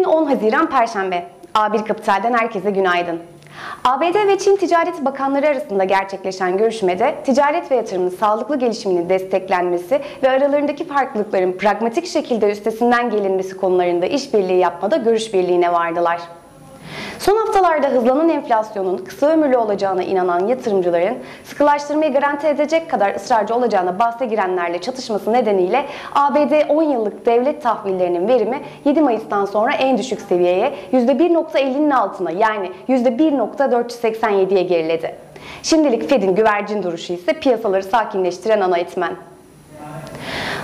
10 Haziran Perşembe. A1 Kapital'den herkese günaydın. ABD ve Çin Ticaret Bakanları arasında gerçekleşen görüşmede ticaret ve yatırımın sağlıklı gelişiminin desteklenmesi ve aralarındaki farklılıkların pragmatik şekilde üstesinden gelinmesi konularında işbirliği yapmada görüş birliğine vardılar. Son haftalarda hızlanan enflasyonun kısa ömürlü olacağına inanan yatırımcıların sıkılaştırmayı garanti edecek kadar ısrarcı olacağına bahse girenlerle çatışması nedeniyle ABD 10 yıllık devlet tahvillerinin verimi 7 Mayıs'tan sonra en düşük seviyeye %1.50'nin altına yani %1.487'ye geriledi. Şimdilik Fed'in güvercin duruşu ise piyasaları sakinleştiren ana etmen.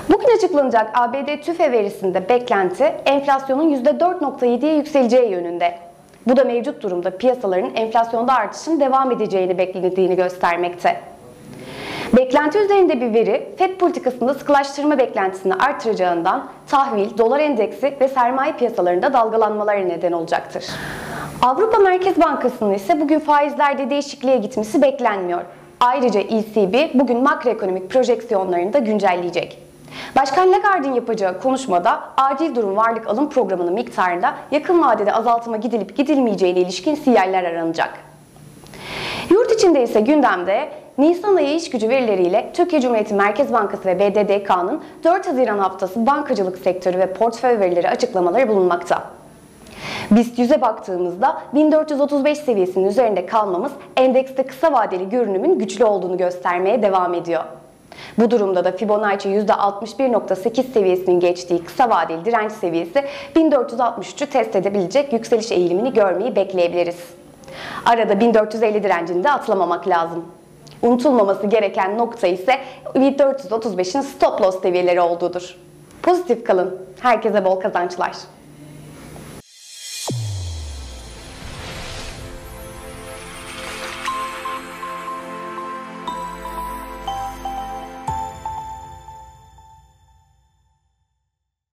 Bugün açıklanacak ABD TÜFE verisinde beklenti enflasyonun %4.7'ye yükseleceği yönünde. Bu da mevcut durumda piyasaların enflasyonda artışın devam edeceğini beklediğini göstermekte. Beklenti üzerinde bir veri, FED politikasında sıkılaştırma beklentisini artıracağından tahvil, dolar endeksi ve sermaye piyasalarında dalgalanmalara neden olacaktır. Avrupa Merkez Bankası'nın ise bugün faizlerde değişikliğe gitmesi beklenmiyor. Ayrıca ECB bugün makroekonomik projeksiyonlarını da güncelleyecek. Başkan Lagarde'in yapacağı konuşmada acil durum varlık alım programının miktarında yakın vadede azaltıma gidilip gidilmeyeceğine ilişkin sinyaller aranacak. Yurt içinde ise gündemde Nisan ayı iş gücü verileriyle Türkiye Cumhuriyeti Merkez Bankası ve BDDK'nın 4 Haziran haftası bankacılık sektörü ve portföy verileri açıklamaları bulunmakta. BIST 100'e baktığımızda 1435 seviyesinin üzerinde kalmamız endekste kısa vadeli görünümün güçlü olduğunu göstermeye devam ediyor. Bu durumda da Fibonacci %61.8 seviyesinin geçtiği kısa vadeli direnç seviyesi 1463'ü test edebilecek yükseliş eğilimini görmeyi bekleyebiliriz. Arada 1450 direncini de atlamamak lazım. Unutulmaması gereken nokta ise 1435'in stop loss seviyeleri olduğudur. Pozitif kalın. Herkese bol kazançlar.